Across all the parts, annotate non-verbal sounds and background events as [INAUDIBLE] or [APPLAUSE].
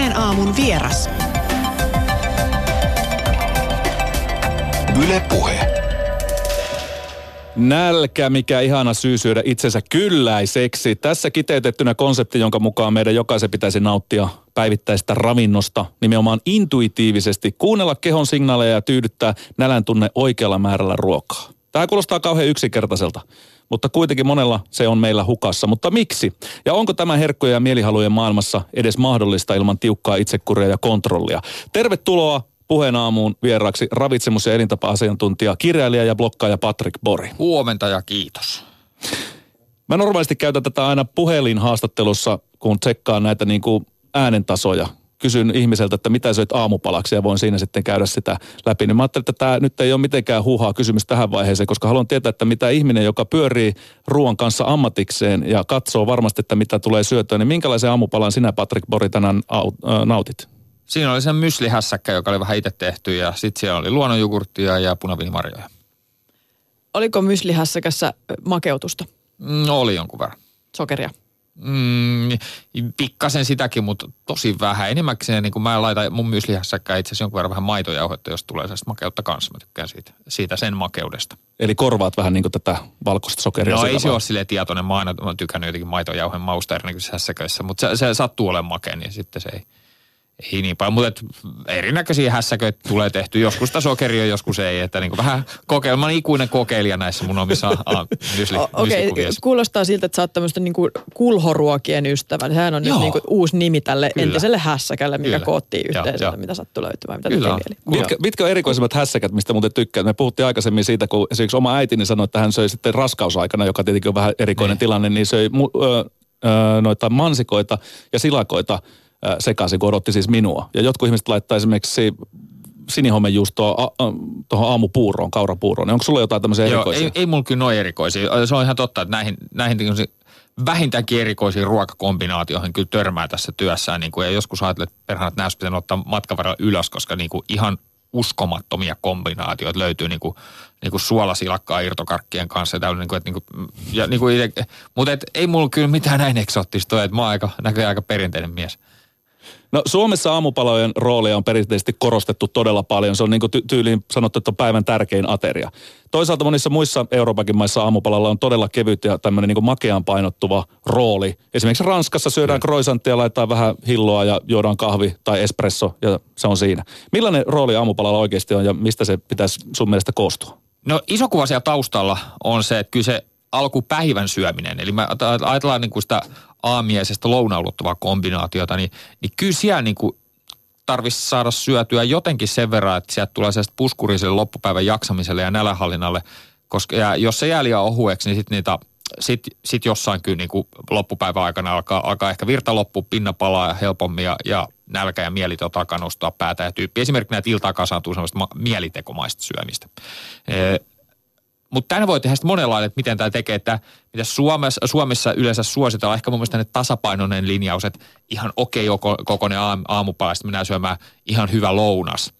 Puheen aamun vieras. Yle Puhe. Nälkä, mikä ihana syy syödä itsensä kylläiseksi. Tässä kiteytettynä konsepti, jonka mukaan meidän jokaisen pitäisi nauttia päivittäistä ravinnosta, nimenomaan intuitiivisesti, kuunnella kehon signaaleja ja tyydyttää nälän tunne oikealla määrällä ruokaa. Tämä kuulostaa kauhean yksinkertaiselta, mutta kuitenkin monella se on meillä hukassa. Mutta miksi? Ja onko tämä herkkujen ja mielihalujen maailmassa edes mahdollista ilman tiukkaa itsekuria ja kontrollia? Tervetuloa puheen aamuun vieraaksi ravitsemus- ja elintapa-asiantuntija, kirjailija ja blokkaaja Patrick Bori. Huomenta ja kiitos. Mä normaalisti käytän tätä aina puhelinhaastattelussa, kun tsekkaan näitä niin kuin äänentasoja. Kysyn ihmiseltä, että mitä söit aamupalaksi ja voin siinä sitten käydä sitä läpi. Niin mä ajattelin, että tämä nyt ei ole mitenkään huuhaa kysymys tähän vaiheeseen, koska haluan tietää, että mitä ihminen, joka pyörii ruoan kanssa ammatikseen ja katsoo varmasti, että mitä tulee syötyä, niin minkälaisen aamupalan sinä, Patrick Bori, tänään nautit? Siinä oli se myslihässäkkä, joka oli vähän itse tehty ja sitten siellä oli luonnonjogurttia ja punaviinimarjoja. Oliko myslihässäkässä makeutusta? No oli jonkun verran. Sokeria? Mm, pikkasen sitäkin, mutta tosi vähän. Enimmäkseen niin kun mä laitan mun myslihässäkkää itse asiassa jonkun verran vähän maitojauhetta, jos tulee sellaista makeutta kanssa. Mä tykkään siitä, siitä sen makeudesta. Eli korvaat vähän niin kuin tätä valkoista sokeria. No ei se ole silleen tietoinen. Mä aina mä tykännyt jotenkin maitojauhen mausta erinäköisissä hässäköissä, mutta se, se sattuu olemaan makea, niin sitten se ei, ei niin paljon, mutta erinäköisiä hässäköitä tulee tehty. Joskus sokeria, joskus ei. Että niin vähän kokeilman ikuinen kokeilija näissä mun omissa [LAUGHS] Okei, okay, kuulostaa siltä, että sä oot tämmöistä niin kulhoruokien ystävä. Sehän on Joo. nyt niin kuin uusi nimi tälle Kyllä. entiselle hässäkälle, mikä Kyllä. koottiin yhteen, sieltä, mitä sattuu löytymään, mitä Kyllä. mieli. Mitkä, mitkä on erikoisimmat hässäkät, mistä muuten tykkään? Me puhuttiin aikaisemmin siitä, kun esimerkiksi oma äitini sanoi, että hän söi sitten raskausaikana, joka tietenkin on vähän erikoinen niin. tilanne, niin söi mu, ö, ö, noita mansikoita ja silakoita – sekaisin, kun odotti siis minua. Ja jotkut ihmiset laittaa esimerkiksi sinihomejuustoa tuohon aamupuuroon, kaurapuuroon. Niin onko sulla jotain tämmöisiä Joo, erikoisia? Ei, ei mulla kyllä noin erikoisia. Se on ihan totta, että näihin, näihin vähintäänkin erikoisiin ruokakombinaatioihin kyllä törmää tässä työssään. Niin kuin, ja joskus ajattelee, että perhana, että näistä pitää ottaa matkan varrella ylös, koska niin kuin ihan uskomattomia kombinaatioita löytyy niin kuin, niin kuin suolasilakkaa irtokarkkien kanssa. Ja, niin kuin, että niin kuin, ja niin kuin itse, mutta et, ei mulla kyllä mitään näin eksoottista ole, että mä oon aika, näköjään aika perinteinen mies. No Suomessa aamupalojen roolia on perinteisesti korostettu todella paljon. Se on niin kuin ty- tyyliin sanottu, että on päivän tärkein ateria. Toisaalta monissa muissa Euroopankin maissa aamupalalla on todella kevyt ja tämmöinen niin makeaan painottuva rooli. Esimerkiksi Ranskassa syödään kroisanttia, laitetaan vähän hilloa ja juodaan kahvi tai espresso ja se on siinä. Millainen rooli aamupalalla oikeasti on ja mistä se pitäisi sun mielestä koostua? No iso kuva siellä taustalla on se, että kyllä se alkupäivän syöminen. Eli me ajatellaan niin kuin sitä aamiaisesta lounauluttavaa kombinaatiota, niin, niin kyllä siellä niin kuin tarvitsisi saada syötyä jotenkin sen verran, että sieltä tulee sellaista puskuriselle loppupäivän jaksamiselle ja nälähallinnalle. Koska, ja jos se jää liian ohueksi, niin sitten niitä sit, sit jossain kyllä niin kuin loppupäivän aikana alkaa, alkaa ehkä virta loppu, pinna palaa helpommin ja, ja nälkä ja mieli nostaa päätä ja tyyppi. Esimerkiksi näitä iltaa kasaantuu sellaista ma- mielitekomaista syömistä. Mutta tänne voi tehdä monenlainen, että miten tämä tekee, että mitä Suomessa, Suomessa yleensä suositaan, ehkä mun mielestä tasapainoinen linjaus, että ihan okei okay, kokoinen aamupala, sitten mennään syömään ihan hyvä lounas.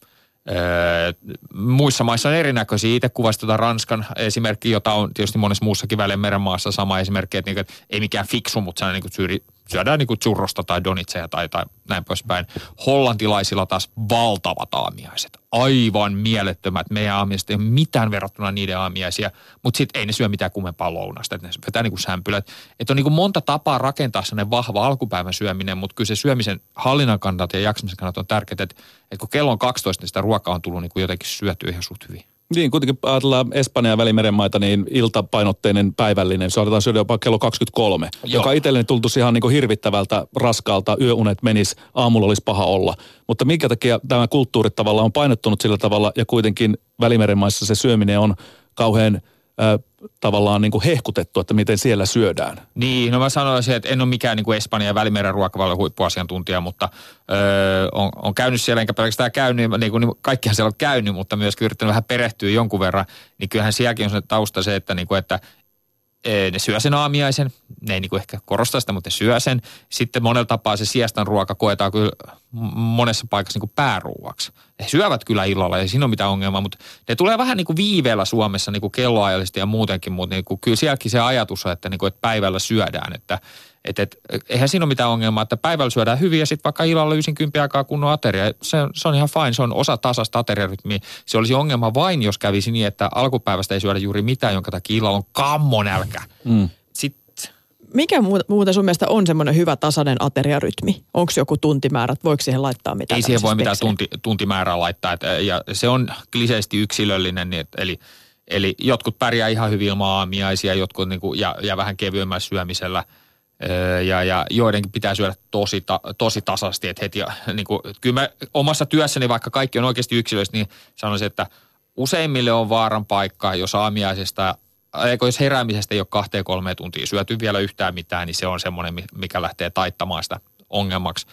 Öö, muissa maissa on erinäköisiä. Itse kuvasin tuota Ranskan esimerkki, jota on tietysti monessa muussakin Välimeren maassa sama esimerkki, että, niinku, että ei mikään fiksu, mutta sellainen niin syyri, syödään niin kuin churrosta tai donitseja tai, tai näin poispäin. Hollantilaisilla taas valtavat aamiaiset. Aivan mielettömät. Meidän aamiaiset ei ole mitään verrattuna niiden aamiaisia, mutta sitten ei ne syö mitään kummempaa lounasta. Että ne vetää niin kuin sämpylät. Että on niin kuin monta tapaa rakentaa sellainen vahva alkupäivän syöminen, mutta kyllä se syömisen hallinnan kannalta ja jaksamisen kannalta on tärkeää, että, että kun kello on 12, niin sitä ruokaa on tullut niin kuin jotenkin syötyä ihan suht hyvin. Niin, kuitenkin ajatellaan Espanjan ja Välimeren maita, niin iltapainotteinen päivällinen. Se aletaan syödä jopa kello 23, Joo. joka itselleni tultuisi ihan niin kuin hirvittävältä, raskaalta. Yöunet menis, aamulla olisi paha olla. Mutta minkä takia tämä kulttuuri tavallaan on painottunut sillä tavalla ja kuitenkin Välimeren maissa se syöminen on kauhean tavallaan niin kuin hehkutettu, että miten siellä syödään. Niin, no mä sanoisin, että en ole mikään niin kuin Espanjan ja Välimeren ruokavallan huippuasiantuntija, mutta öö, on, on, käynyt siellä, enkä pelkästään käynyt, niin kuin, niin kaikkihan siellä on käynyt, mutta myös yrittänyt vähän perehtyä jonkun verran, niin kyllähän sielläkin on se tausta se, että, niin kuin, että ne syö sen aamiaisen, ne ei niin kuin ehkä korosta sitä, mutta ne syö sen. Sitten monella tapaa se siestan ruoka koetaan kyllä monessa paikassa niin kuin pääruuaksi. He syövät kyllä illalla, ei siinä ole mitään ongelmaa, mutta ne tulee vähän niin kuin viiveellä Suomessa niin kuin kelloajallisesti ja muutenkin, mutta niin kuin, kyllä sielläkin se ajatus on, että, niin kuin, että päivällä syödään, että Et, et, eihän siinä ole mitään ongelmaa, että päivällä syödään hyvin ja sitten vaikka illalla ysin kympi aikaa kunnon ateria. Se, se on ihan fine, se on osa tasasta ateriarytmiä. Se olisi ongelma vain, jos kävisi niin, että alkupäivästä ei syödä juuri mitään, jonka takia illalla on kammo nälkä. Mm. Mikä muuta sun mielestä on semmoinen hyvä tasainen ateriarytmi? Onko joku tuntimäärä, voiko siihen laittaa mitään? Ei siihen voi mitään tunti, tuntimäärää laittaa. Et, ja se on kliseisesti yksilöllinen, niin et, eli, eli jotkut pärjää ihan hyvin ilman aamiaisia, jotkut niinku, ja, ja vähän kevyemmällä syömisellä – ja, ja joidenkin pitää syödä tosi, ta, tosi tasaisesti, että heti, niin kuin, kyllä mä omassa työssäni, vaikka kaikki on oikeasti yksilöistä, niin sanoisin, että useimmille on vaaran paikka, jos aamiaisesta, eikö jos heräämisestä ei ole kahteen kolmeen tuntia syöty vielä yhtään mitään, niin se on semmoinen, mikä lähtee taittamaan sitä ongelmaksi.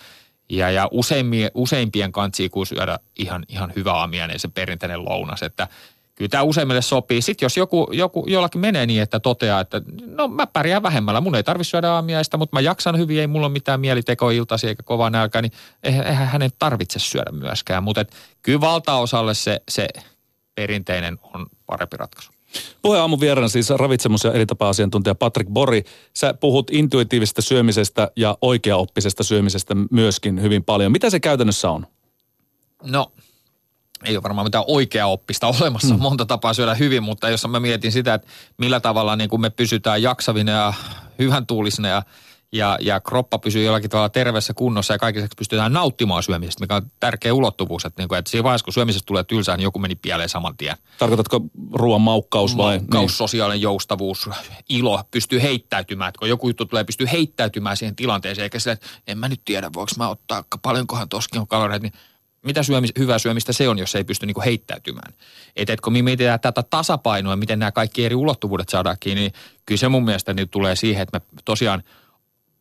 Ja, ja useimpien, useimpien kantsii kun syödä ihan, ihan hyvä aamiainen, se perinteinen lounas, että kyllä tämä useimmille sopii. Sitten jos joku, joku jollakin menee niin, että toteaa, että no mä pärjään vähemmällä, mun ei tarvitse syödä aamiaista, mutta mä jaksan hyvin, ei mulla ole mitään mielitekoiltasi eikä kova nälkä, niin eihän hänen tarvitse syödä myöskään. Mutta kyllä valtaosalle se, se perinteinen on parempi ratkaisu. Puhe aamun vieraana siis ravitsemus- ja eritapa-asiantuntija Patrick Bori. Sä puhut intuitiivisesta syömisestä ja oikeaoppisesta syömisestä myöskin hyvin paljon. Mitä se käytännössä on? No ei ole varmaan mitään oikea oppista [LAUGHS] olemassa, mm. monta tapaa syödä hyvin, mutta jos mä mietin sitä, että millä tavalla niin kun me pysytään jaksavina ja hyvän tuulisina ja, ja, ja kroppa pysyy jollakin tavalla terveessä kunnossa ja kaikiseksi pystytään nauttimaan syömisestä, mikä on tärkeä ulottuvuus, että, niin kun, että siinä vaiheessa, kun syömisestä tulee tylsää, niin joku meni pieleen saman tien. Tarkoitatko ruoan maukkaus vai? Maukkaus, niin. sosiaalinen joustavuus, ilo, pystyy heittäytymään, että kun joku juttu tulee, pystyy heittäytymään siihen tilanteeseen, eikä sille, että en mä nyt tiedä, voiko mä ottaa, paljonkohan toskin on kaloreita, niin mitä syömis, hyvää syömistä se on, jos ei pysty niinku heittäytymään. Et, et kun me mietitään tätä tasapainoa, miten nämä kaikki eri ulottuvuudet saadaan kiinni, niin kyllä se mun mielestä nyt tulee siihen, että me tosiaan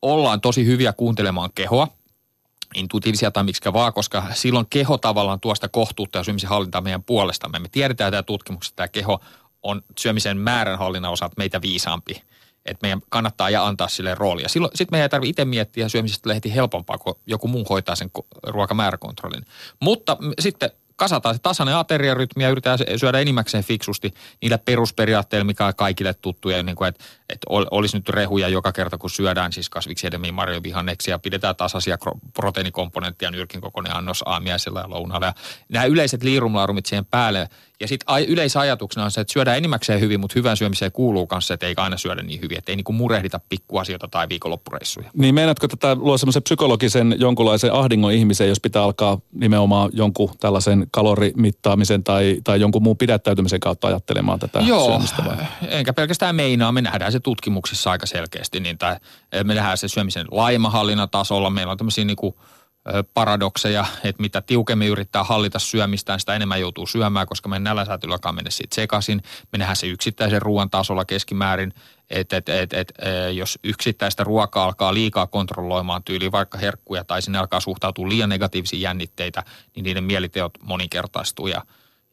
ollaan tosi hyviä kuuntelemaan kehoa, intuitiivisia tai miksi vaan, koska silloin keho tavallaan tuosta kohtuutta ja syömisen hallintaa meidän puolestamme. Me tiedetään tämä tutkimuksessa, että tämä keho on syömisen määränhallinnan osalta meitä viisaampi että meidän kannattaa ja antaa sille roolia. Sitten meidän ei tarvitse itse miettiä syömisestä lehti helpompaa, kun joku muu hoitaa sen ruokamääräkontrollin. Mutta sitten kasataan se tasainen ateriarytmi ja yritetään syödä enimmäkseen fiksusti niillä perusperiaatteilla, mikä on kaikille tuttuja, niin kuin, että, että olisi nyt rehuja joka kerta, kun syödään siis kasviksi edemmin marjovihanneksia, pidetään tasaisia proteiinikomponenttia, nyrkin kokoinen annos aamiaisella ja lounaalla. Ja nämä yleiset liirumlaarumit siihen päälle ja sitten yleisajatuksena on se, että syödään enimmäkseen hyvin, mutta hyvän syömiseen kuuluu kanssa, että ei aina syödä niin hyvin, että ei niinku murehdita pikkuasioita tai viikonloppureissuja. Niin meinaatko tätä luo semmoisen psykologisen jonkunlaisen ahdingon ihmiseen, jos pitää alkaa nimenomaan jonkun tällaisen kalorimittaamisen tai, tai jonkun muun pidättäytymisen kautta ajattelemaan tätä Joo, syömistä vai? enkä pelkästään meinaa, me nähdään se tutkimuksissa aika selkeästi, niin tai me nähdään se syömisen laimahallinnan tasolla, meillä on tämmöisiä niinku paradokseja, että mitä tiukemmin yrittää hallita syömistään, sitä enemmän joutuu syömään, koska meidän nälänsääntöllä alkaa mennä siitä sekaisin. Me nähdään se yksittäisen ruoan tasolla keskimäärin, että et, et, et, jos yksittäistä ruokaa alkaa liikaa kontrolloimaan tyyliin vaikka herkkuja tai sinne alkaa suhtautua liian negatiivisiin jännitteitä, niin niiden mieliteot moninkertaistuu ja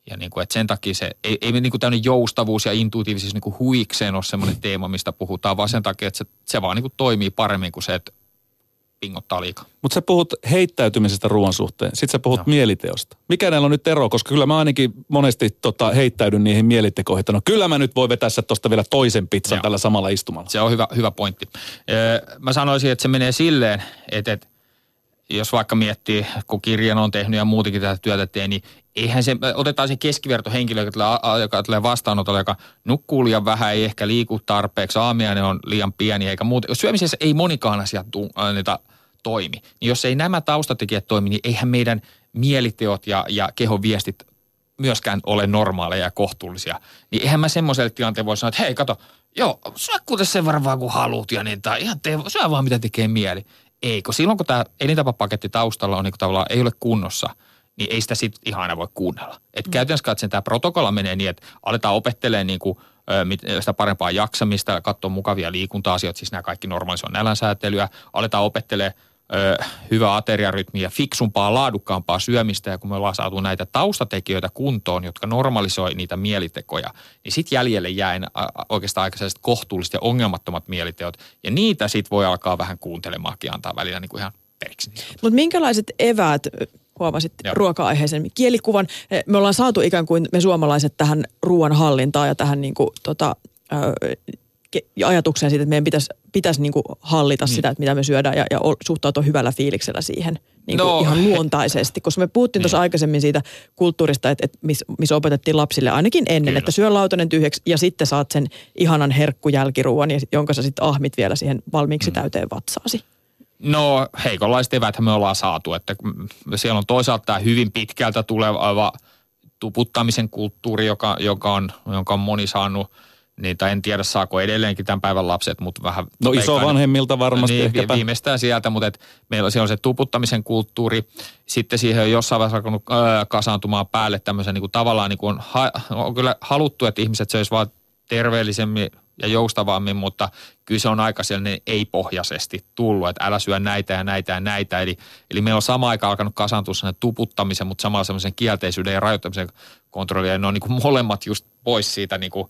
ja niin kuin, että sen takia se, ei, ei niin kuin joustavuus ja intuitiivisuus niin kuin huikseen ole semmoinen teema, mistä puhutaan, vaan sen takia, että se, se vaan niin kuin toimii paremmin kuin se, että pingottaa liikaa. Mutta sä puhut heittäytymisestä ruoan suhteen, sit sä puhut no. mieliteosta. Mikä näillä on nyt ero, koska kyllä mä ainakin monesti tota, heittäydyn niihin mielitekoihin, että no kyllä mä nyt voi vetää tuosta vielä toisen pizzan Joo. tällä samalla istumalla. Se on hyvä, hyvä pointti. mä sanoisin, että se menee silleen, että, että jos vaikka miettii, kun kirjan on tehnyt ja muutenkin tätä työtä tee, niin eihän se, otetaan se keskivertohenkilö, joka tulee, joka tulee vastaanotolle, joka nukkuu liian vähän, ei ehkä liiku tarpeeksi, aamiainen on liian pieni eikä muuta. Jos syömisessä ei monikaan asia niitä toimi, niin jos ei nämä taustatekijät toimi, niin eihän meidän mieliteot ja, ja kehon viestit myöskään ole normaaleja ja kohtuullisia. Niin eihän mä semmoiselle tilanteelle voi sanoa, että hei kato, joo, syö kuten sen verran vaan kun haluut ja niin, tai ihan tee, syö vaan mitä tekee mieli. Ei, kun silloin kun tämä elintapapaketti taustalla on niin tavallaan ei ole kunnossa, niin ei sitä sitten ihan aina voi kuunnella. Et mm. käytännössä katsoen tämä protokolla menee niin, että aletaan opettelemaan niin kuin, sitä parempaa jaksamista, katsoa mukavia liikunta-asioita, siis nämä kaikki normalisoon nälänsäätelyä, aletaan opettelemaan ö, hyvää ateriarytmiä, fiksumpaa, laadukkaampaa syömistä ja kun me ollaan saatu näitä taustatekijöitä kuntoon, jotka normalisoi niitä mielitekoja, niin sitten jäljelle jää oikeastaan aika kohtuulliset ja ongelmattomat mieliteot ja niitä sitten voi alkaa vähän kuuntelemaankin antaa välillä niin kuin ihan periksi. Mutta minkälaiset eväät huomasit Joo. ruoka-aiheisen kielikuvan. Me ollaan saatu ikään kuin me suomalaiset tähän ruoan hallintaan ja tähän niin kuin, tota, ajatukseen siitä, että meidän pitäisi, pitäisi niin kuin hallita niin. sitä, että mitä me syödään ja, ja suhtautua hyvällä fiiliksellä siihen niin kuin no, ihan luontaisesti. Koska me puhuttiin niin. tuossa aikaisemmin siitä kulttuurista, että, että missä mis opetettiin lapsille ainakin ennen, Kyllä. että syö lautanen tyhjäksi ja sitten saat sen ihanan herkkujälkiruuan, jonka sä sitten ahmit vielä siihen valmiiksi mm. täyteen vatsaasi. No heikonlaiset eväthän me ollaan saatu, että siellä on toisaalta tämä hyvin pitkältä tuleva tuputtamisen kulttuuri, joka, joka, on, joka on moni saanut – niin, tai en tiedä saako edelleenkin tämän päivän lapset, mutta vähän... No iso vanhemmilta varmasti niin, ehkäpä. Viimeistään sieltä, mutta et meillä on se tuputtamisen kulttuuri. Sitten siihen on jossain vaiheessa alkanut äh, kasaantumaan päälle tämmöisen niin kuin tavallaan niin kuin on, ha, on kyllä haluttu, että ihmiset söisivät vaan terveellisemmin ja joustavammin, mutta kyllä se on aika sellainen ei-pohjaisesti tullut, että älä syö näitä ja näitä ja näitä. Eli, eli meillä on sama aika alkanut kasaantua sellainen tuputtamisen, mutta samalla semmoisen kielteisyyden ja rajoittamisen kontrolli. Ja ne on niin kuin molemmat just pois siitä niin kuin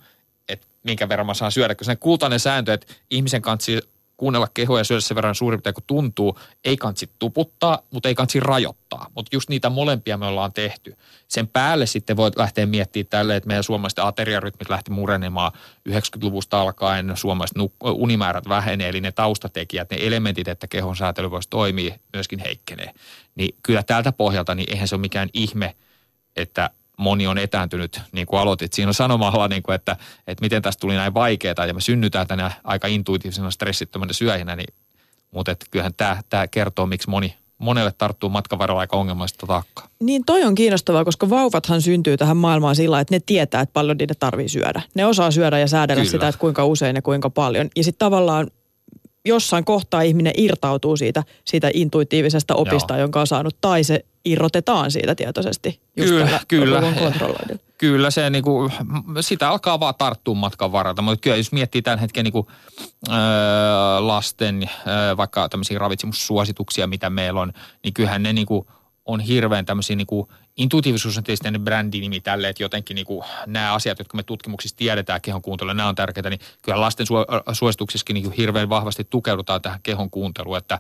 minkä verran mä saan syödä. Se kultainen sääntö, että ihmisen kanssa kuunnella kehoja ja syödä sen verran suurin piirtein kuin tuntuu, ei kansi tuputtaa, mutta ei kansi rajoittaa. Mutta just niitä molempia me ollaan tehty. Sen päälle sitten voit lähteä miettimään tälle, että meidän suomalaiset ateriarytmit lähti murenemaan 90-luvusta alkaen, suomalaiset unimäärät vähenee, eli ne taustatekijät, ne elementit, että kehon säätely voisi toimia, myöskin heikkenee. Niin kyllä tältä pohjalta, niin eihän se ole mikään ihme, että moni on etääntynyt, niin kuin aloitit siinä sanomalla, niin kuin, että, että miten tästä tuli näin vaikeaa ja me synnytään tänä aika intuitiivisena stressittömänä syöjinä, niin, mutta että kyllähän tämä, tämä kertoo, miksi moni, monelle tarttuu matkan varrella aika ongelmallista taakkaa. Niin toi on kiinnostavaa, koska vauvathan syntyy tähän maailmaan sillä, että ne tietää, että paljon niitä tarvii syödä. Ne osaa syödä ja säädellä Kyllä. sitä, että kuinka usein ja kuinka paljon. Ja sitten tavallaan jossain kohtaa ihminen irtautuu siitä, siitä intuitiivisesta opista, Joo. jonka on saanut, tai se irrotetaan siitä tietoisesti. Just kyllä, kyllä. Kyllä se niinku, sitä alkaa vaan tarttua matkan varalta, mutta kyllä jos miettii tämän hetken niinku, ö, lasten ö, vaikka tämmöisiä ravitsemussuosituksia, mitä meillä on, niin kyllähän ne niinku, on hirveän tämmöisiä niinku, intuitiivisuus on tietysti brändinimi tälle, että jotenkin niinku, nämä asiat, jotka me tutkimuksissa tiedetään kehon kuunteluun, nämä on tärkeitä, niin kyllä lasten suosituksissakin niinku hirveän vahvasti tukeudutaan tähän kehon kuunteluun, että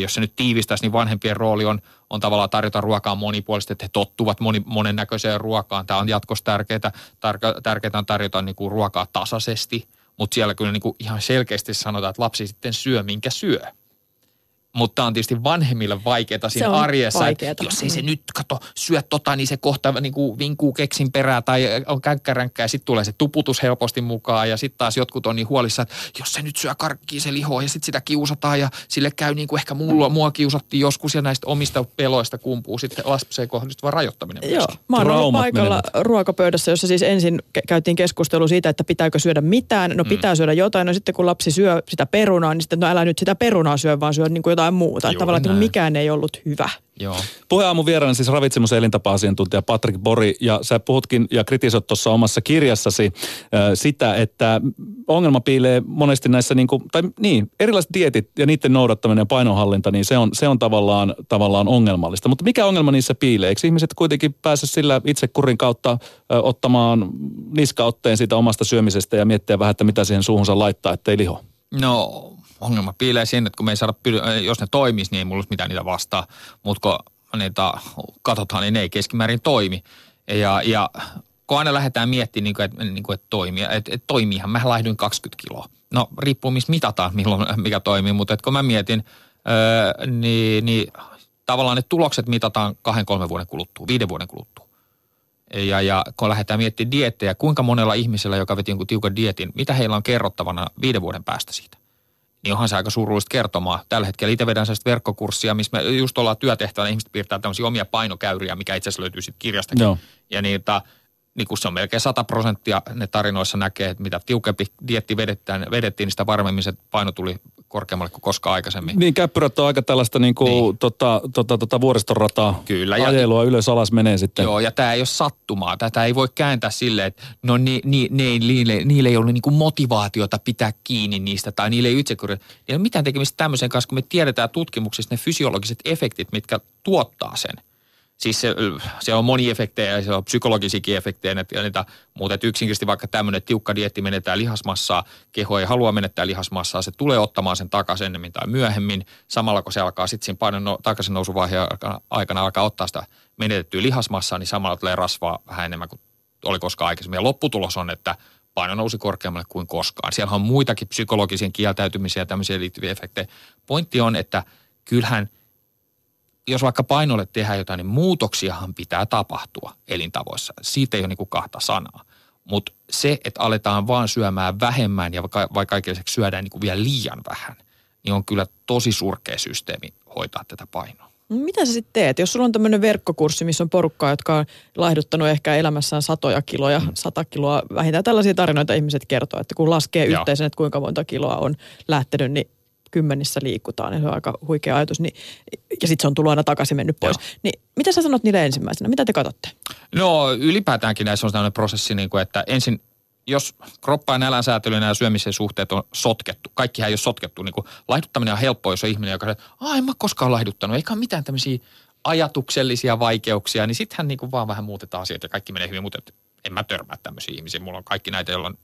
jos se nyt tiivistäisi, niin vanhempien rooli on, on tavallaan tarjota ruokaa monipuolisesti, että he tottuvat moni, monennäköiseen ruokaan. Tämä on jatkossa tärkeää. Tärkeää on tarjota niin kuin ruokaa tasaisesti, mutta siellä kyllä niin kuin ihan selkeästi sanotaan, että lapsi sitten syö, minkä syö mutta on tietysti vanhemmille vaikeaa siinä arjessa. Vaikeata. Jos ei se nyt, kato, syö tota, niin se kohta niin kuin vinkuu keksin perää tai on känkkäränkkä ja sitten tulee se tuputus helposti mukaan. Ja sitten taas jotkut on niin huolissa, että jos se nyt syö karkkiin se lihoa ja sitten sitä kiusataan ja sille käy niin kuin ehkä mulla, mua kiusattiin joskus ja näistä omista peloista kumpuu sitten lapseen kohdistuva rajoittaminen myöskin. Joo, mä oon ollut paikalla ruokapöydässä, jossa siis ensin käytiin keskustelu siitä, että pitääkö syödä mitään. No pitää mm. syödä jotain, no sitten kun lapsi syö sitä perunaa, niin sitten no älä nyt sitä perunaa syö, vaan syö niin kuin jotain jotain muuta. Juuri Tavallaan, että mikään ei ollut hyvä. Joo. Puheaamu vieraana siis ravitsemus- ja elintapa-asiantuntija Patrick Bori, ja sä puhutkin ja kritisoit tuossa omassa kirjassasi äh, sitä, että ongelma piilee monesti näissä, niin kuin, tai niin, erilaiset dietit ja niiden noudattaminen ja painonhallinta, niin se on, se on tavallaan, tavallaan ongelmallista. Mutta mikä ongelma niissä piilee? Eikö ihmiset kuitenkin pääse sillä itsekurin kautta äh, ottamaan niskaotteen siitä omasta syömisestä ja miettiä vähän, että mitä siihen suuhunsa laittaa, ettei liho? No ongelma piilee siinä, että kun me ei saada, jos ne toimisi, niin ei mulla olisi mitään niitä vastaa. Mutta kun niitä katsotaan, niin ne ei keskimäärin toimi. Ja, ja kun aina lähdetään miettimään, niin kuin, että, niin että toimia, että, että toimiihan, mä lähdyin 20 kiloa. No riippuu missä mitataan, milloin, [LAUGHS] mikä toimii, mutta että kun mä mietin, öö, niin, niin tavallaan ne tulokset mitataan kahden, kolmen vuoden kuluttua, viiden vuoden kuluttua. Ja, ja kun lähdetään miettimään diettejä, kuinka monella ihmisellä, joka veti jonkun tiukan dietin, mitä heillä on kerrottavana viiden vuoden päästä siitä? Niin onhan se aika surullista kertomaa. Tällä hetkellä itse vedän sellaista verkkokurssia, missä me just ollaan työtehtävänä, ihmiset piirtää tämmöisiä omia painokäyriä, mikä itse asiassa löytyy sitten kirjastakin. Joo. Ja niitä, niin kun se on melkein 100 prosenttia, ne tarinoissa näkee, että mitä tiukempi dietti vedettiin, vedettiin, niin sitä varmemmin se paino tuli korkeammalle kuin koskaan aikaisemmin. Niin, käppyrät on aika tällaista niin kuin, niin. Tota, tota, tota vuoristorataa. Kyllä. Ja, ajelua ylös alas menee sitten. Joo, ja tämä ei ole sattumaa. Tätä ei voi kääntää silleen, että no ni, ni, ni, niille, niille ei ollut niin kuin motivaatiota pitää kiinni niistä, tai niille ei itse Ei ole mitään tekemistä tämmöisen kanssa, kun me tiedetään tutkimuksista ne fysiologiset efektit, mitkä tuottaa sen – Siis se, se on moni efektejä ja se on psykologisiakin efektejä, niitä, niitä, mutta yksinkertaisesti vaikka tämmöinen tiukka dietti menetään lihasmassaa, keho ei halua menettää lihasmassaa, se tulee ottamaan sen takaisin ennemmin tai myöhemmin, samalla kun se alkaa sitten siinä painon no, takaisin nousuvaiheen aikana alkaa ottaa sitä menetettyä lihasmassaa, niin samalla tulee rasvaa vähän enemmän kuin oli koskaan aikaisemmin. Ja lopputulos on, että paino nousi korkeammalle kuin koskaan. Siellä on muitakin psykologisiin kieltäytymisiä ja tämmöisiä liittyviä efektejä. Pointti on, että kyllähän jos vaikka painolle tehdään jotain, niin muutoksiahan pitää tapahtua elintavoissa. Siitä ei ole niin kuin kahta sanaa. Mutta se, että aletaan vaan syömään vähemmän ja vaikka, kaikille syödään niin kuin vielä liian vähän, niin on kyllä tosi surkea systeemi hoitaa tätä painoa. No mitä sä sitten teet? Jos sulla on tämmöinen verkkokurssi, missä on porukkaa, jotka on laihduttanut ehkä elämässään satoja kiloja, mm. sata kiloa, vähintään tällaisia tarinoita ihmiset kertoo, että kun laskee Joo. yhteisen, että kuinka monta kiloa on lähtenyt, niin kymmenissä liikutaan. Ja se on aika huikea ajatus. Niin, ja sitten se on tullut aina takaisin mennyt pois. Joo. Niin mitä sä sanot niille ensimmäisenä? Mitä te katsotte? No ylipäätäänkin näissä on sellainen prosessi, niin kuin, että ensin jos kroppa ja nälänsäätely ja syömisen suhteet on sotkettu, kaikkihan ei ole sotkettu, niin kuin laihduttaminen on helppoa, jos on ihminen, joka sanoo, en mä koskaan laihduttanut, eikä ole mitään tämmöisiä ajatuksellisia vaikeuksia, niin sittenhän niin kuin vaan vähän muutetaan asioita ja kaikki menee hyvin, mutta en mä törmää tämmöisiä ihmisiä. Mulla on kaikki näitä, joilla on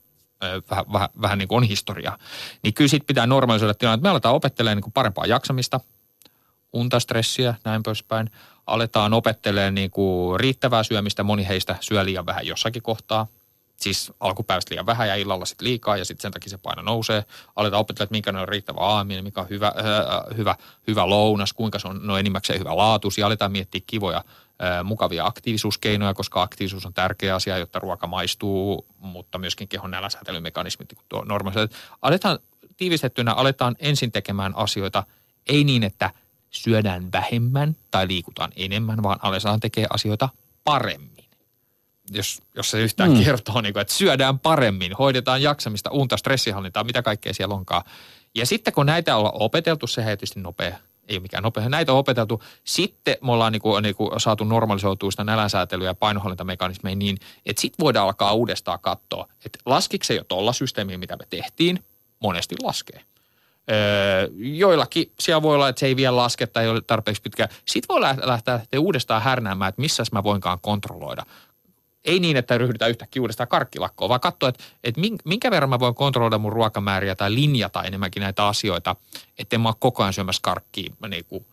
vähän, vähän, vähän niin kuin on historiaa. Niin kyllä sitten pitää normalisoida tilanne, että me aletaan opettelemaan niin parempaa jaksamista, unta, stressiä, näin poispäin. Aletaan opettelemaan niin kuin riittävää syömistä, moni heistä syö liian vähän jossakin kohtaa. Siis alkupäivästä liian vähän ja illalla sitten liikaa ja sitten sen takia se paino nousee. Aletaan opetella, että minkä on riittävä aaminen, mikä on hyvä, äh, hyvä, hyvä lounas, kuinka se on no enimmäkseen hyvä laatu. Ja aletaan miettiä kivoja mukavia aktiivisuuskeinoja, koska aktiivisuus on tärkeä asia, jotta ruoka maistuu, mutta myöskin kehon näläsäätelymekanismit niin normaaliset. Aletaan tiivistettynä, aletaan ensin tekemään asioita, ei niin, että syödään vähemmän tai liikutaan enemmän, vaan aletaan tekemään asioita paremmin. Jos, jos se yhtään mm. kertoo, niin kuin, että syödään paremmin, hoidetaan jaksamista, unta, stressihallintaa, mitä kaikkea siellä onkaan. Ja sitten kun näitä ollaan opeteltu, se tietysti nopea ei ole mikään nopea. Näitä on opeteltu. Sitten me ollaan niinku, niinku saatu normalisoitua sitä nälänsäätelyä ja painohallintamekanismeja niin, että sitten voidaan alkaa uudestaan katsoa, että laskiko se jo tuolla systeemiä, mitä me tehtiin? Monesti laskee. Öö, joillakin siellä voi olla, että se ei vielä laske tai ei ole tarpeeksi pitkään. Sitten voi lähteä uudestaan härnäämään, että missä mä voinkaan kontrolloida ei niin, että ryhdytään yhtäkkiä uudestaan karkkilakkoon, vaan katsoa, että, että minkä verran mä voin kontrolloida mun ruokamääriä tai linjata enemmänkin näitä asioita, että mä ole koko ajan syömässä karkkiin niin kuin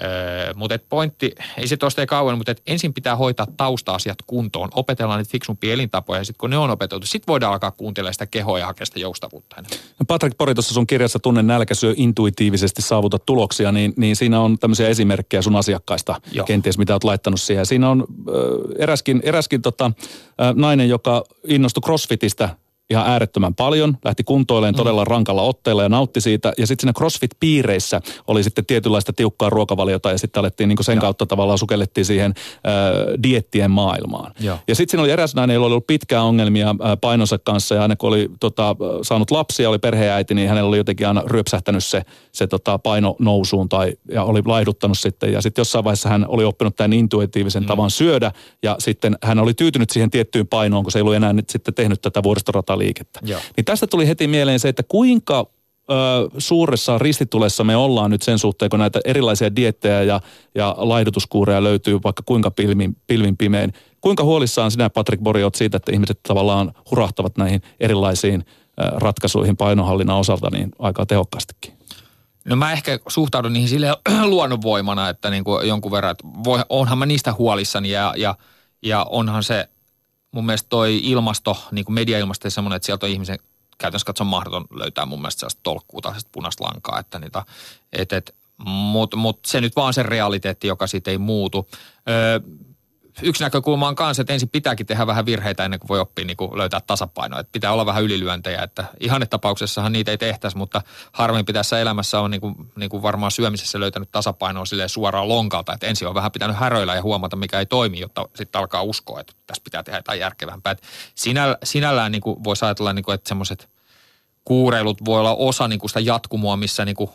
Öö, mutta pointti, ei se tuosta ei kauan, mutta ensin pitää hoitaa tausta-asiat kuntoon. Opetellaan niitä fiksumpia elintapoja ja sitten kun ne on opeteltu, sitten voidaan alkaa kuuntelemaan sitä kehoa ja hakea sitä joustavuutta. No Patrick Pori, tuossa sun kirjassa Tunne nälkä syö intuitiivisesti saavuta tuloksia, niin, niin siinä on tämmöisiä esimerkkejä sun asiakkaista Joo. kenties, mitä olet laittanut siihen. Siinä on äh, eräskin, eräskin tota, äh, nainen, joka innostui crossfitistä ihan äärettömän paljon, lähti kuntoilemaan todella mm. rankalla otteella ja nautti siitä. Ja sitten siinä CrossFit-piireissä oli sitten tietynlaista tiukkaa ruokavaliota ja sitten alettiin niin sen Joo. kautta tavallaan sukellettiin siihen äh, diettien maailmaan. Joo. Ja sitten siinä oli eräs nainen, jolla oli ollut pitkää ongelmia äh, painonsa kanssa ja hän kun oli tota, saanut lapsia, oli perheäiti, niin hänellä oli jotenkin aina ryöpsähtänyt se, se tota, paino nousuun tai, ja oli laihduttanut sitten. Ja sitten jossain vaiheessa hän oli oppinut tämän intuitiivisen mm. tavan syödä ja sitten hän oli tyytynyt siihen tiettyyn painoon, kun se ei ollut enää nyt sitten tehnyt tätä vuoristorataa liikettä. Joo. Niin tästä tuli heti mieleen se, että kuinka ö, suuressa ristitulessa me ollaan nyt sen suhteen, kun näitä erilaisia diettejä ja, ja laihdutuskuureja löytyy vaikka kuinka pilvin, pilvin pimein. Kuinka huolissaan sinä, Patrick Bori, olet siitä, että ihmiset tavallaan hurahtavat näihin erilaisiin ö, ratkaisuihin painonhallinnan osalta niin aika tehokkaastikin? No mä ehkä suhtaudun niihin sille [CLEARS THROAT] luonnonvoimana, että niin kuin jonkun verran, että voi, onhan mä niistä huolissani ja, ja, ja onhan se mun mielestä toi ilmasto, niin kuin mediailmasto, semmoinen, että sieltä on ihmisen käytännössä katsoen mahdoton löytää mun mielestä sellaista tolkkua tai punaista lankaa, että niitä, et, et, mutta mut se nyt vaan se realiteetti, joka siitä ei muutu. Öö, yksi näkökulma on kanssa, että ensin pitääkin tehdä vähän virheitä ennen kuin voi oppia niin kuin löytää tasapainoa. Että pitää olla vähän ylilyöntejä, että ihannetapauksessahan niitä ei tehtäisi, mutta harvemmin tässä elämässä on niin kuin, niin kuin varmaan syömisessä löytänyt tasapainoa sille suoraan lonkalta. Että ensin on vähän pitänyt häröillä ja huomata, mikä ei toimi, jotta sitten alkaa uskoa, että tässä pitää tehdä jotain järkevämpää. Sinä, sinällään niin kuin voisi ajatella, niin kuin, että semmoiset kuureilut voi olla osa niin kuin sitä jatkumoa, missä niin kuin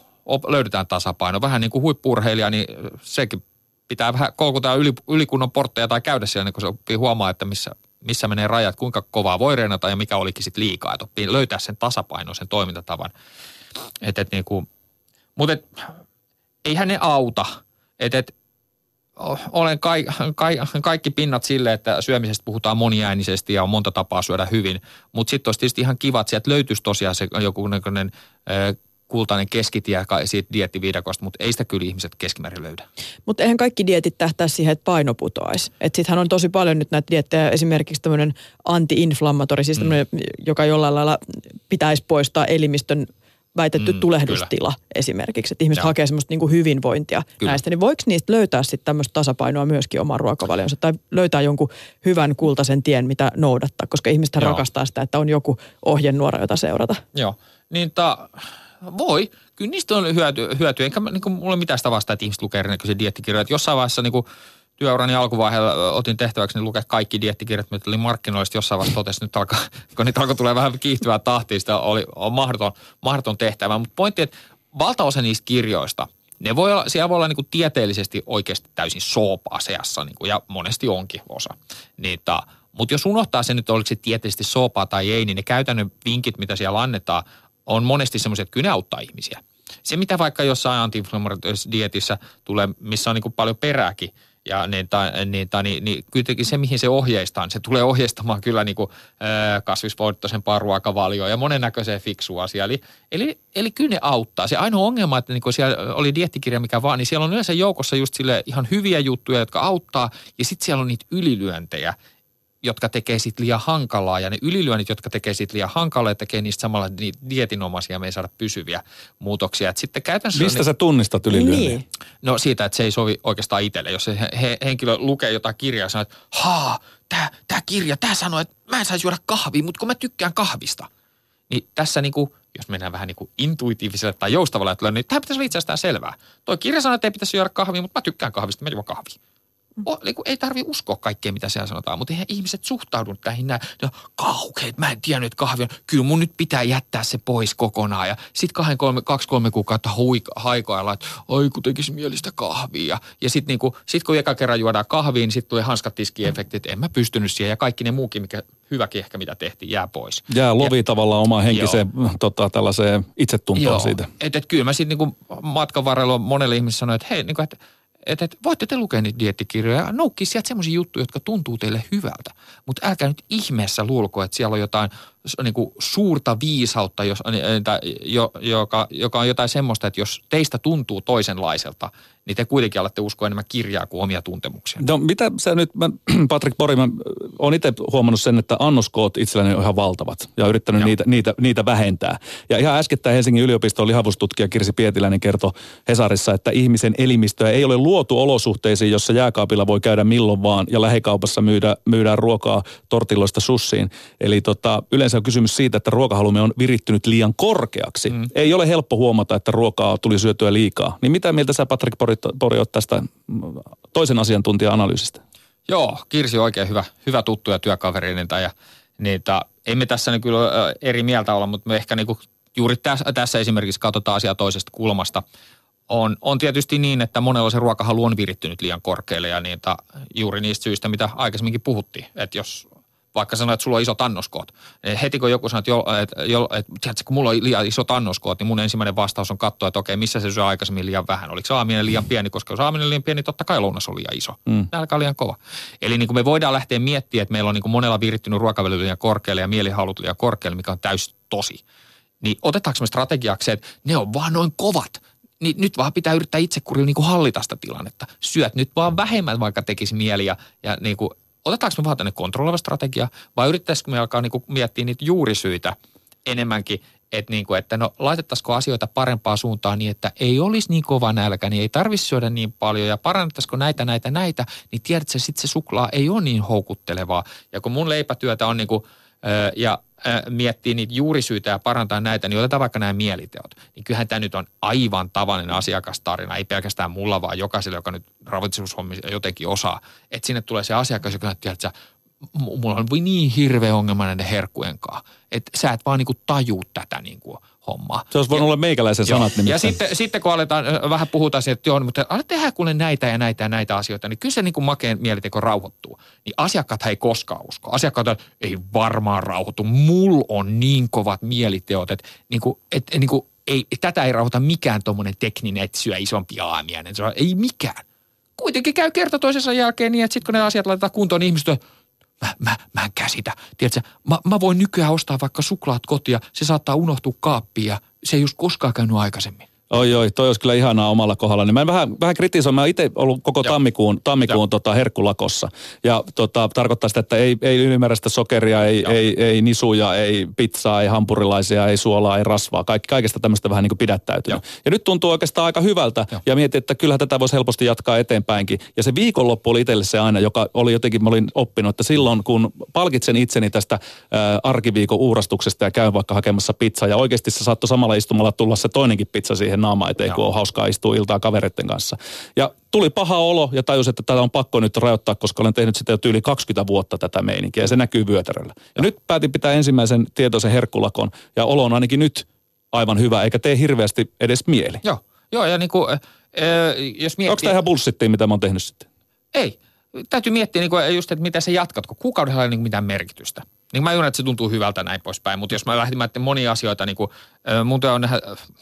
löydetään tasapaino. Vähän niin kuin huippurheilija, niin sekin pitää vähän kolkuta yli, ylikunnon portteja tai käydä siellä, niin kun se oppii huomaa, että missä, missä menee rajat, kuinka kovaa voi reenata ja mikä olikin sitten liikaa. Että oppii löytää sen tasapainoisen toimintatavan. Et, et niinku, mutta et, eihän ne auta. Et, et, olen kai, kai, kaikki pinnat sille, että syömisestä puhutaan moniäänisesti ja on monta tapaa syödä hyvin. Mutta sitten olisi tietysti ihan kiva, että sieltä löytyisi tosiaan se joku kultainen keskitie siitä diettiviidakosta, mutta ei sitä kyllä ihmiset keskimäärin löydä. Mutta eihän kaikki dietit tähtää siihen, että paino putoaisi. Sittenhän on tosi paljon nyt näitä diettejä, esimerkiksi tämmöinen anti-inflammatori, siis mm. joka jollain lailla pitäisi poistaa elimistön väitetty mm, tulehdustila kyllä. esimerkiksi, että ihmiset Joo. hakee semmoista niin kuin hyvinvointia kyllä. näistä, niin voiko niistä löytää sitten tämmöistä tasapainoa myöskin omaan ruokavalionsa tai löytää jonkun hyvän kultaisen tien, mitä noudattaa, koska ihmiset rakastaa sitä, että on joku ohjenuora, jota seurata. Joo, niin ta, voi. Kyllä niistä on hyötyä, hyöty. enkä niin kuin, mulla ole mitään sitä vastaa, että ihmiset lukee erinäköisiä diettikirjoja. Että jossain vaiheessa niin kuin, työurani alkuvaiheella otin tehtäväksi niin lukea kaikki diettikirjat, mitä oli markkinoilla. Jossain vaiheessa totesin, että nyt alkaa, [LAUGHS] kun niitä alkoi tulee vähän kiihtyvää tahtia, sitä oli on mahdoton, mahdoton tehtävä. Mutta pointti, että valtaosa niistä kirjoista, ne voi olla, siellä voi olla niin kuin tieteellisesti oikeasti täysin soopaa seassa, niin kuin, ja monesti onkin osa. Niitä, mutta jos unohtaa sen, että oliko se tieteellisesti soopaa tai ei, niin ne käytännön vinkit, mitä siellä annetaan, on monesti semmoisia, että kyllä ne auttaa ihmisiä. Se, mitä vaikka jossain anti dietissä tulee, missä on niin kuin paljon perääkin, ja niin, ta, niin, ta, niin, niin kuitenkin se, mihin se ohjeistaa, se tulee ohjeistamaan kyllä niin kuin, äh, kasvisvoittoisempaa ruokavalioa ja monennäköiseen fiksua asiaa. Eli, eli, eli kyllä ne auttaa. Se ainoa ongelma, että niin kuin siellä oli diettikirja mikä vaan, niin siellä on yleensä joukossa just sille ihan hyviä juttuja, jotka auttaa, ja sitten siellä on niitä ylilyöntejä, jotka tekee sit liian hankalaa ja ne ylilyönnit, jotka tekee sit liian hankalaa ja tekee niistä samalla niitä dietinomaisia, me ei saada pysyviä muutoksia. Et sitten käytännössä Mistä sä tunnistat ylilyönniä? Niin. No siitä, että se ei sovi oikeastaan itselle. Jos se he, henkilö lukee jotain kirjaa ja sanoo, että haa, tämä tää kirja, tämä sanoo, että mä en saisi juoda kahvia, mutta kun mä tykkään kahvista. Niin tässä niinku, jos mennään vähän niinku intuitiiviselle tai joustavalle että niin tämä pitäisi olla itse asiassa selvää. Toi kirja sanoo, että ei pitäisi juoda kahvia, mutta mä tykkään kahvista, mä juon kahvia. O, niin ei tarvi uskoa kaikkea, mitä siellä sanotaan, mutta eihän ihmiset suhtaudu tähän näin. No, kauheet, mä en tiedä nyt kahvia. Kyllä mun nyt pitää jättää se pois kokonaan. Ja sitten kahden, kolme, kaksi, kolme kuukautta huik, haikoilla, että oi kun tekisi mielistä kahvia. Ja sitten niinku, sit kun eka kerran juodaan kahviin, niin sitten tulee hanskatiski-efekti, että en mä pystynyt siihen. Ja kaikki ne muukin, mikä hyväkin ehkä mitä tehtiin, jää pois. Jää lovi ja, tavallaan oma henkiseen tota, tällaiseen itsetuntoon joo, siitä. Että et kyllä mä sitten niinku matkan varrella monelle ihmiselle sanoin, että hei, niinku, että että, että voitte te lukea niitä diettikirjoja ja noukkia sieltä semmoisia juttuja, jotka tuntuu teille hyvältä. Mutta älkää nyt ihmeessä luulko, että siellä on jotain niin kuin suurta viisautta, jos, jo, joka, joka on jotain semmoista, että jos teistä tuntuu toisenlaiselta, niin te kuitenkin alatte uskoa enemmän kirjaa kuin omia tuntemuksia. No mitä sä nyt, mä, [CLEARS THROAT] Patrick Pori, mä oon itse huomannut sen, että annoskoot itselläni on ihan valtavat ja yrittänyt niitä, niitä, niitä, vähentää. Ja ihan äskettäin Helsingin yliopiston lihavustutkija Kirsi Pietiläinen kertoi Hesarissa, että ihmisen elimistöä ei ole luotu olosuhteisiin, jossa jääkaapilla voi käydä milloin vaan ja lähikaupassa myydä, myydään ruokaa tortilloista sussiin. Eli tota, yleensä on kysymys siitä, että ruokahalumme on virittynyt liian korkeaksi. Mm. Ei ole helppo huomata, että ruokaa tuli syötyä liikaa. Niin mitä mieltä sä Patrick Pori Pori tästä toisen asiantuntija-analyysistä? Joo, Kirsi on oikein hyvä, hyvä tuttu ja työkaveri. Niitä, ja niitä, emme tässä niin kyllä eri mieltä olla, mutta me ehkä niin kuin juuri tässä, tässä esimerkiksi katsotaan asiaa toisesta kulmasta. On, on tietysti niin, että monella se ruokahalu on virittynyt liian korkealle ja niitä, juuri niistä syistä, mitä aikaisemminkin puhuttiin. Että jos vaikka sanoit, että sulla on isot annoskoot. Eh, heti kun joku sanoo, että, jo, että, jo, että tiedätkö, kun mulla on liian isot annoskoot, niin mun ensimmäinen vastaus on katsoa, että okei, missä se syö aikaisemmin liian vähän. Oliko saaminen liian pieni, koska jos saaminen liian pieni, totta kai lounas on liian iso. Mm. Nälkä on liian kova. Eli niin kuin me voidaan lähteä miettimään, että meillä on niin kuin monella virittynyt ruokaväly liian korkealle ja mielihalut liian korkealle, mikä on täys tosi. Niin otetaanko me strategiaksi, että ne on vaan noin kovat, niin nyt vaan pitää yrittää itse niin kuin hallita sitä tilannetta. Syöt nyt vaan vähemmän, vaikka tekisi mieli ja, ja niin kuin otetaanko me vaan tänne kontrolloiva strategia vai yrittäisikö me alkaa niin kuin miettiä niitä juurisyitä enemmänkin, että, niin kuin, että no laitettaisiko asioita parempaa suuntaan niin, että ei olisi niin kova nälkä, niin ei tarvitsisi syödä niin paljon ja parannettaisiko näitä, näitä, näitä, niin tiedätkö, sitten se suklaa ei ole niin houkuttelevaa. Ja kun mun leipätyötä on niin ja miettii niitä juurisyitä ja parantaa näitä, niin otetaan vaikka nämä mieliteot. Niin kyllähän tämä nyt on aivan tavallinen asiakastarina, ei pelkästään mulla, vaan jokaiselle, joka nyt ravitsemushommia jotenkin osaa. Että sinne tulee se asiakas, joka näyttää, että mulla on niin hirveä ongelma näiden herkkujen kanssa, että sä et vaan niinku tajuu tätä niinku hommaa. Se olisi voinut ja, olla meikäläisen joo. sanat nimittäin. Ja sitten, sitten kun aletaan, vähän puhutaan siitä, että joo, mutta aletaan tehdä kuule näitä ja näitä ja näitä asioita, niin kyllä se niin kuin makeen mieliteko rauhoittuu. Niin asiakkaat ei koskaan usko. Asiakkaat ei varmaan rauhoitu. Mulla on niin kovat mieliteot, että niin kuin, et, niin kuin, ei, tätä ei rauhoita mikään tuommoinen tekninen, että syö isompi aamiainen. Se on, ei mikään. Kuitenkin käy kerta toisensa jälkeen niin, että sitten kun ne asiat laitetaan kuntoon, niin ihmiset on, mä, mä, mä en käsitä. Tiedätkö, mä, mä voin nykyään ostaa vaikka suklaat kotia, se saattaa unohtua kaappiin ja se ei just koskaan käynyt aikaisemmin. Oi, oi, toi olisi kyllä ihanaa omalla kohdalla. Niin mä vähän, vähän kritisoin, mä itse ollut koko Joo. tammikuun, tammikuun tota, herkkulakossa. Ja tota, tarkoittaa sitä, että ei, ei ylimääräistä sokeria, ei, ei, ei, nisuja, ei pizzaa, ei hampurilaisia, ei suolaa, ei rasvaa. Kaik, kaikesta tämmöistä vähän niin kuin pidättäytynyt. Ja nyt tuntuu oikeastaan aika hyvältä. Joo. Ja mietin, että kyllähän tätä voisi helposti jatkaa eteenpäinkin. Ja se viikonloppu oli itselle se aina, joka oli jotenkin, mä olin oppinut, että silloin kun palkitsen itseni tästä äh, arkiviikon uurastuksesta ja käyn vaikka hakemassa pizzaa. Ja oikeasti se saattoi samalla istumalla tulla se toinenkin pizza siihen siihen naama eteen, kun on hauskaa istua iltaa kavereiden kanssa. Ja tuli paha olo ja tajus, että tätä on pakko nyt rajoittaa, koska olen tehnyt sitä jo yli 20 vuotta tätä meininkiä ja se näkyy vyötäröllä. Ja, ja nyt päätin pitää ensimmäisen tietoisen herkkulakon ja olo on ainakin nyt aivan hyvä, eikä tee hirveästi edes mieli. Joo, Joo ja niin kuin, äh, jos miettii... Onko tämä ihan bullshittiin, mitä mä oon tehnyt sitten? Ei. Täytyy miettiä niin kuin just, että mitä se jatkat, kun kuukaudella ei ole niin mitään merkitystä. Niin mä ymmärrän, että se tuntuu hyvältä näin poispäin, mutta jos mä lähdin että monia asioita, niin kuin, mun on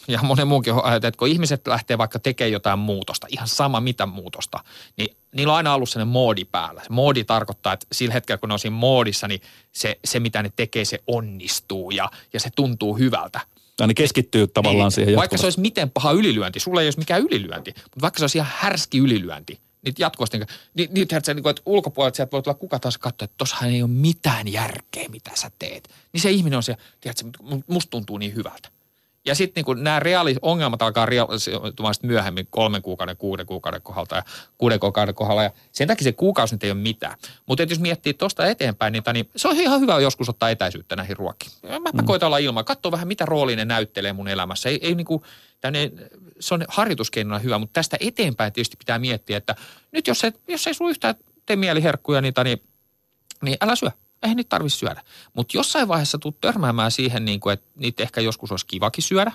ja monen muunkin ajatella, että kun ihmiset lähtee vaikka tekemään jotain muutosta, ihan sama mitä muutosta, niin niillä on aina ollut sellainen moodi päällä. Se moodi tarkoittaa, että sillä hetkellä kun ne on siinä moodissa, niin se, se mitä ne tekee, se onnistuu ja, ja se tuntuu hyvältä. Ja ne keskittyy tavallaan niin, siihen Vaikka se olisi miten paha ylilyönti, sulla ei olisi mikään ylilyönti, mutta vaikka se olisi ihan härski ylilyönti, niitä jatkuvasti, niin, niin, tiedätkö, niin kuin, että ulkopuolelta sieltä voi tulla kuka taas katsoa, että tossahan ei ole mitään järkeä, mitä sä teet. Niin se ihminen on se, tiedätkö, musta tuntuu niin hyvältä. Ja sitten niin nämä reaali ongelmat alkaa realisoitumaan myöhemmin kolmen kuukauden, kuuden kuukauden kohdalta ja kuuden kuukauden kohdalla. Ja sen takia se kuukausi nyt ei ole mitään. Mutta jos miettii tuosta eteenpäin, niin, niin se on ihan hyvä joskus ottaa etäisyyttä näihin ruokkiin. Mä, mä mm. koitan olla ilman. Katso vähän, mitä rooli ne näyttelee mun elämässä. Ei, ei niin kuin, tänne, se on harjoituskeinona hyvä, mutta tästä eteenpäin tietysti pitää miettiä, että nyt jos, et, jos ei sulla yhtään tee mieliherkkuja niitä, niin, niin älä syö eihän niitä tarvitse syödä. Mutta jossain vaiheessa tulet törmäämään siihen, niin kuin, että niitä ehkä joskus olisi kivakin syödä.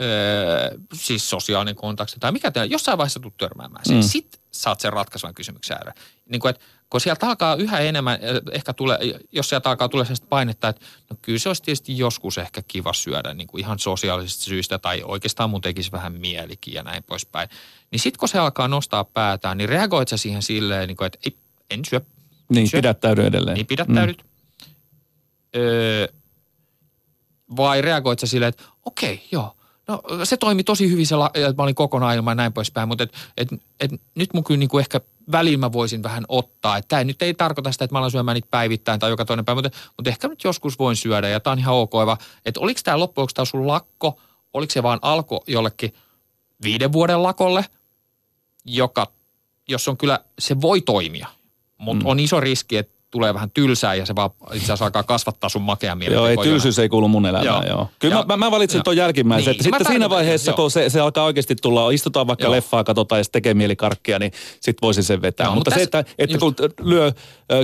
Öö, siis sosiaalinen kontakti tai mikä tämä, jossain vaiheessa tulet törmäämään siihen. Mm. Sitten saat sen ratkaisevan kysymyksen ääreen. Niin kuin, että kun sieltä alkaa yhä enemmän, ehkä tule, jos sieltä alkaa tulla sellaista painetta, että no kyllä se olisi tietysti joskus ehkä kiva syödä niin kuin ihan sosiaalisista syistä tai oikeastaan mun tekisi vähän mielikin ja näin poispäin. Niin sitten kun se alkaa nostaa päätään, niin reagoit sä siihen silleen, niin kuin, että ei, en syö niin, Syö. pidättäydy edelleen. Niin, pidättäydyt. Mm. Öö, vai reagoit sä silleen, että okei, okay, joo, no se toimi tosi hyvin, se, että mä olin kokonaan ilman ja näin poispäin, mutta et, et, et, nyt mun kyllä niinku ehkä välillä mä voisin vähän ottaa. Tämä nyt ei tarkoita sitä, että mä alan syömään niitä päivittäin tai joka toinen päivä, mutta, mutta ehkä nyt joskus voin syödä ja tämä on ihan ok. Että oliko tämä loppujen lopuksi sun lakko, oliko se vaan alko jollekin viiden vuoden lakolle, joka, jos on kyllä, se voi toimia. Mutta mm. on iso riski, että tulee vähän tylsää ja se vaan itse asiassa alkaa kasvattaa sun makea mieleen. Joo, ei tylsyys ei kuulu mun elämään, joo. joo. Kyllä ja, mä, mä, valitsin tuon jälkimmäisen, niin, että sitten siinä vaiheessa, joo. kun se, se alkaa oikeasti tulla, istutaan vaikka joo. leffaa, katsotaan ja sitten tekee mieli karkkia, niin sitten voisin sen vetää. Joo, mutta, mutta tässä, se, että, että kun lyö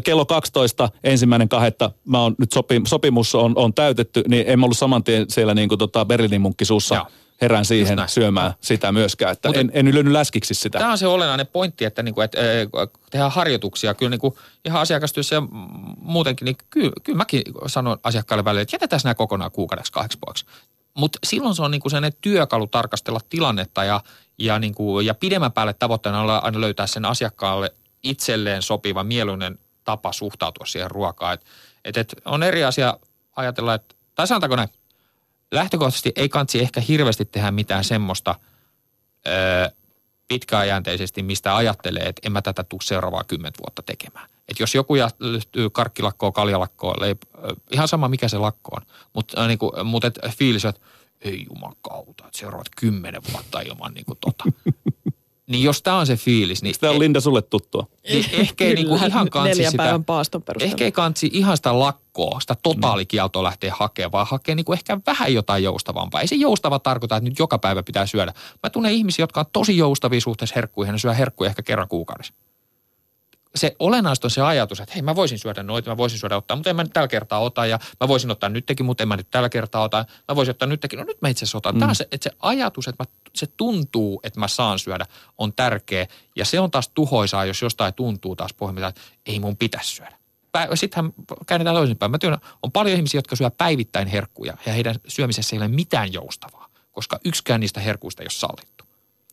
kello 12 ensimmäinen kahetta, mä oon nyt sopi, sopimus on, on täytetty, niin en mä ollut saman tien siellä niin kuin tota Berliinin munkkisuussa. Joo herään siihen syömään sitä myöskään. Että Mutta en, en ylönyt läskiksi sitä. Tämä on se olennainen pointti, että, niin kuin, että tehdään harjoituksia. Kyllä niin kuin ihan asiakastyössä ja muutenkin, niin kyllä, kyllä mäkin sanon asiakkaalle välillä, että jätetään nämä kokonaan kuukaudeksi kahdeksi vuodeksi. Mutta silloin se on niin kuin sellainen työkalu tarkastella tilannetta ja, ja, niin kuin, ja pidemmän päälle tavoitteena on aina löytää sen asiakkaalle itselleen sopiva mieluinen tapa suhtautua siihen ruokaan. Et, et, et on eri asia ajatella, että, tai sanotaanko näin, lähtökohtaisesti ei kansi ehkä hirveästi tehdä mitään semmoista öö, pitkäajänteisesti, mistä ajattelee, että en mä tätä tule seuraavaa kymmentä vuotta tekemään. että jos joku lähtyy karkkilakkoon, kaljalakkoon, leip, ihan sama mikä se lakko on, mutta niin kuin, mut et fiilis, että ei jumakauta, että seuraavat kymmenen vuotta ilman niin kuin tota. [LAUGHS] Niin jos tämä on se fiilis, niin... Sitä on Linda sulle tuttua. Niin ehkä ei niinku ihan kansi neljän sitä... paaston. Ehkä ei kansi ihan sitä lakkoa, sitä totaalikieltoa lähteä hakemaan, vaan hakee niinku ehkä vähän jotain joustavampaa. Ei se joustava tarkoita, että nyt joka päivä pitää syödä. Mä tunnen ihmisiä, jotka on tosi joustavia suhteessa herkkuihin ja syö herkkuja ehkä kerran kuukaudessa se olennaista on se ajatus, että hei mä voisin syödä noita, mä voisin syödä ottaa, mutta en mä nyt tällä kertaa ota ja mä voisin ottaa nytkin, mutta en mä nyt tällä kertaa ota. Mä voisin ottaa nytkin, no nyt mä itse asiassa otan. Mm. Tämä on se, että se ajatus, että mä, se tuntuu, että mä saan syödä, on tärkeä ja se on taas tuhoisaa, jos jostain tuntuu taas pohjimmiltaan, että ei mun pitäisi syödä. Sittenhän käännetään toisinpäin. Mä tiedän, on paljon ihmisiä, jotka syö päivittäin herkkuja ja heidän syömisessä ei ole mitään joustavaa, koska yksikään niistä herkuista ei ole sallittu.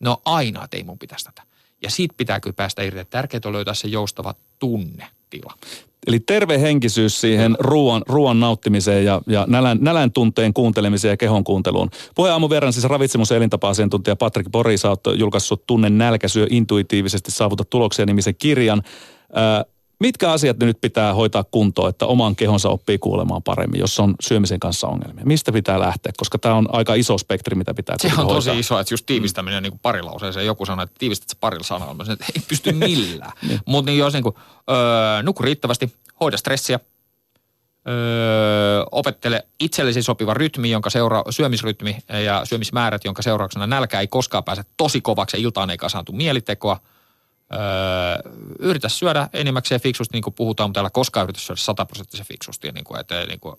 No aina, että ei mun pitäisi tätä. Ja siitä pitää kyllä päästä irti. Tärkeää on löytää se joustava tunne. tila. Eli terve henkisyys siihen ruoan, ruoan nauttimiseen ja, ja nälän, nälän tunteen kuuntelemiseen ja kehon kuunteluun. Puheen aamun verran siis ravitsemus- ja elintapa-asiantuntija Patrick Boris olet julkaissut Tunne nälkäsyö intuitiivisesti saavuta tuloksia nimisen kirjan. Ää, mitkä asiat nyt pitää hoitaa kuntoon, että oman kehonsa oppii kuulemaan paremmin, jos on syömisen kanssa ongelmia? Mistä pitää lähteä? Koska tämä on aika iso spektri, mitä pitää Se on hoitaa. tosi iso, että just tiivistäminen mm. niin parilauseeseen. Joku sanoi, että tiivistät parilla sanalla. Mä sanoin, että ei pysty [LAUGHS] millään. niin. Mutta niin jos niin kuin, öö, nuku riittävästi, hoida stressiä, öö, opettele itsellesi sopiva rytmi, jonka seura- syömisrytmi ja syömismäärät, jonka seurauksena nälkä ei koskaan pääse tosi kovaksi ja iltaan ei kasaantu mielitekoa – Öö, yritä syödä enimmäkseen fiksusti, niin kuin puhutaan, mutta täällä koskaan yritä syödä sataprosenttisen fiksusti. Niin kuin, että, niin kuin,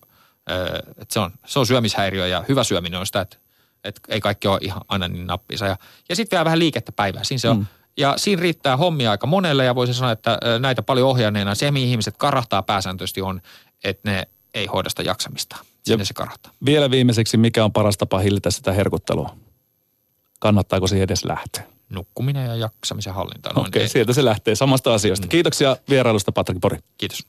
öö, että se, on, se on syömishäiriö ja hyvä syöminen on sitä, että, että ei kaikki ole ihan aina niin nappisa. Ja, ja sitten vielä vähän liikettä päivää. Siinä se on. Mm. Ja siinä riittää hommia aika monelle ja voisin sanoa, että näitä paljon ohjanneena se, mihin ihmiset karahtaa pääsääntöisesti on, että ne ei hoida sitä jaksamista. Sinne se karahtaa. Vielä viimeiseksi, mikä on paras tapa hillitä sitä herkuttelua? Kannattaako siihen edes lähteä? Nukkuminen ja jaksamisen hallinta. Okei, okay, sieltä se lähtee samasta asiasta. Mm. Kiitoksia vierailusta Patrik Pori. Kiitos.